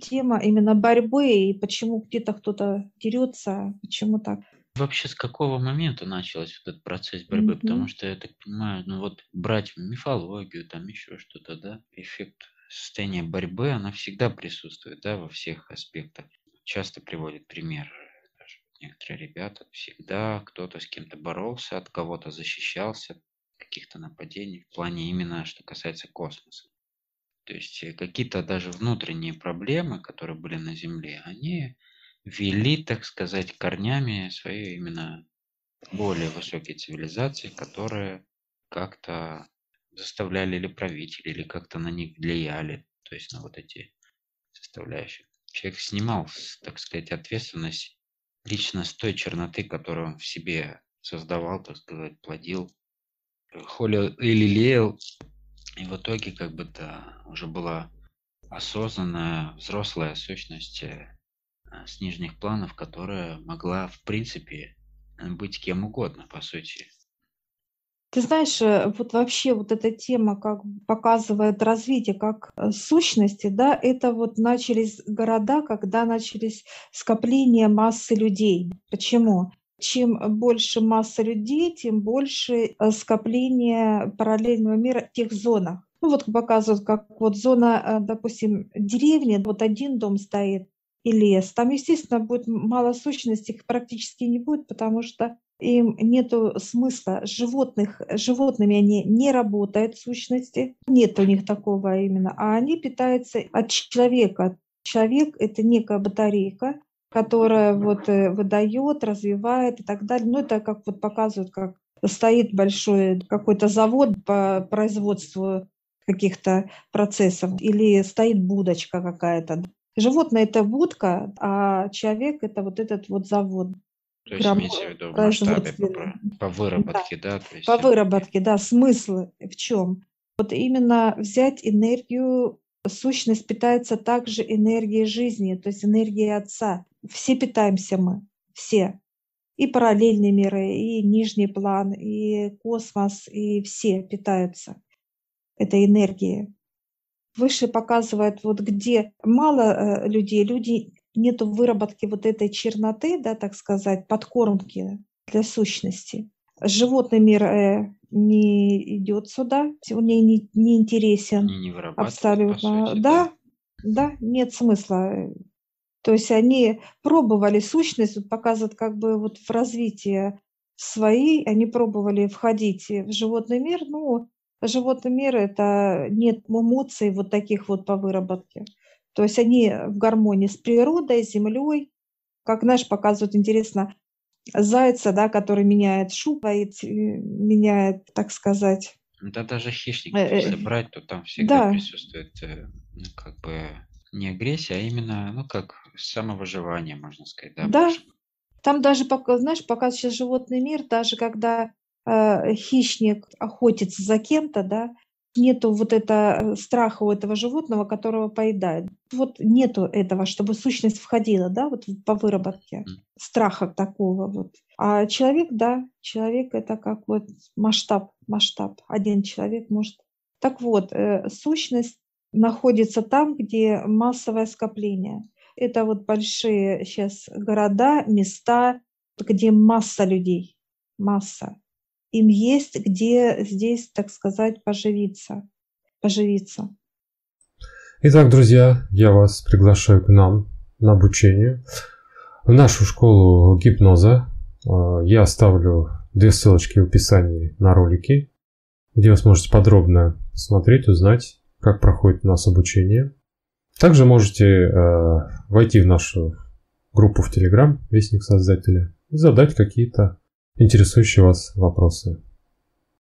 тема именно борьбы и почему где-то кто-то дерется, почему так. Вообще, с какого момента начался вот этот процесс борьбы? Мгм. Потому что я так понимаю, ну вот брать мифологию, там еще что-то, да, эффект состояния борьбы, она всегда присутствует, да, во всех аспектах. Часто приводит пример даже некоторые ребята, всегда кто-то с кем-то боролся, от кого-то защищался, каких-то нападений в плане именно, что касается космоса. То есть э, какие-то даже внутренние проблемы, которые были на Земле, они вели, так сказать, корнями свои именно более высокие цивилизации, которые как-то заставляли или правители, или как-то на них влияли, то есть на вот эти составляющие. Человек снимал, так сказать, ответственность лично с той черноты, которую он в себе создавал, так сказать, плодил, э, холил и лелеял. И в итоге как бы да, уже была осознанная взрослая сущность э, с нижних планов, которая могла, в принципе, э, быть кем угодно, по сути. Ты знаешь, э, вот вообще вот эта тема как показывает развитие как сущности, да, это вот начались города, когда начались скопления массы людей. Почему? Чем больше масса людей, тем больше скопление параллельного мира в тех зонах. Ну вот показывают, как вот зона, э, допустим, деревни, вот один дом стоит и лес. Там, естественно, будет мало сущностей, их практически не будет, потому что им нету смысла животных, животными они не работают сущности, нет у них такого именно, а они питаются от человека. Человек – это некая батарейка, которая вот э, выдает, развивает и так далее. Ну, это как вот показывают, как стоит большой какой-то завод по производству каких-то процессов или стоит будочка какая-то. Животное – это будка, а человек – это вот этот вот завод. То есть Прям имеется в виду в масштабе по, по выработке, да, то есть По выработке, да, смысл в чем? Вот именно взять энергию, сущность питается также энергией жизни, то есть энергией Отца. Все питаемся мы, все. И параллельные миры, и нижний план, и космос, и все питаются этой энергией. Выше показывает, вот где мало э, людей, люди нету выработки вот этой черноты, да, так сказать, подкормки для сущности. Животный мир э, не идет сюда, он мне не, не интересен не абсолютно. сути, Да, да, нет смысла. То есть они пробовали сущность, вот показывают как бы вот в развитии свои, они пробовали входить в животный мир, ну, животный мир это нет эмоций вот таких вот по выработке. То есть они в гармонии с природой, с землей. Как, знаешь, показывают интересно зайца, да, который меняет шубу, и т- меняет, так сказать, Да даже хищник, э, если э, брать, то там всегда да, присутствует э, ну, как бы не агрессия, а именно, ну, как самовыживание, можно сказать, да, да. Там даже, знаешь, пока сейчас животный мир, даже когда э, хищник охотится за кем-то, да, нету вот это э, страха у этого животного, которого поедает. Вот нету этого, чтобы сущность входила, да, вот по выработке страха такого вот. А человек, да, человек это как вот масштаб, масштаб. Один человек может. Так вот, э, сущность находится там, где массовое скопление. Это вот большие сейчас города, места, где масса людей, масса. Им есть где здесь, так сказать, поживиться, поживиться. Итак, друзья, я вас приглашаю к нам на обучение в нашу школу гипноза. Э, Я оставлю две ссылочки в описании на ролики, где вы сможете подробно посмотреть, узнать, как проходит у нас обучение. Также можете э, войти в нашу группу в Telegram, Вестник Создателя, и задать какие-то интересующие вас вопросы.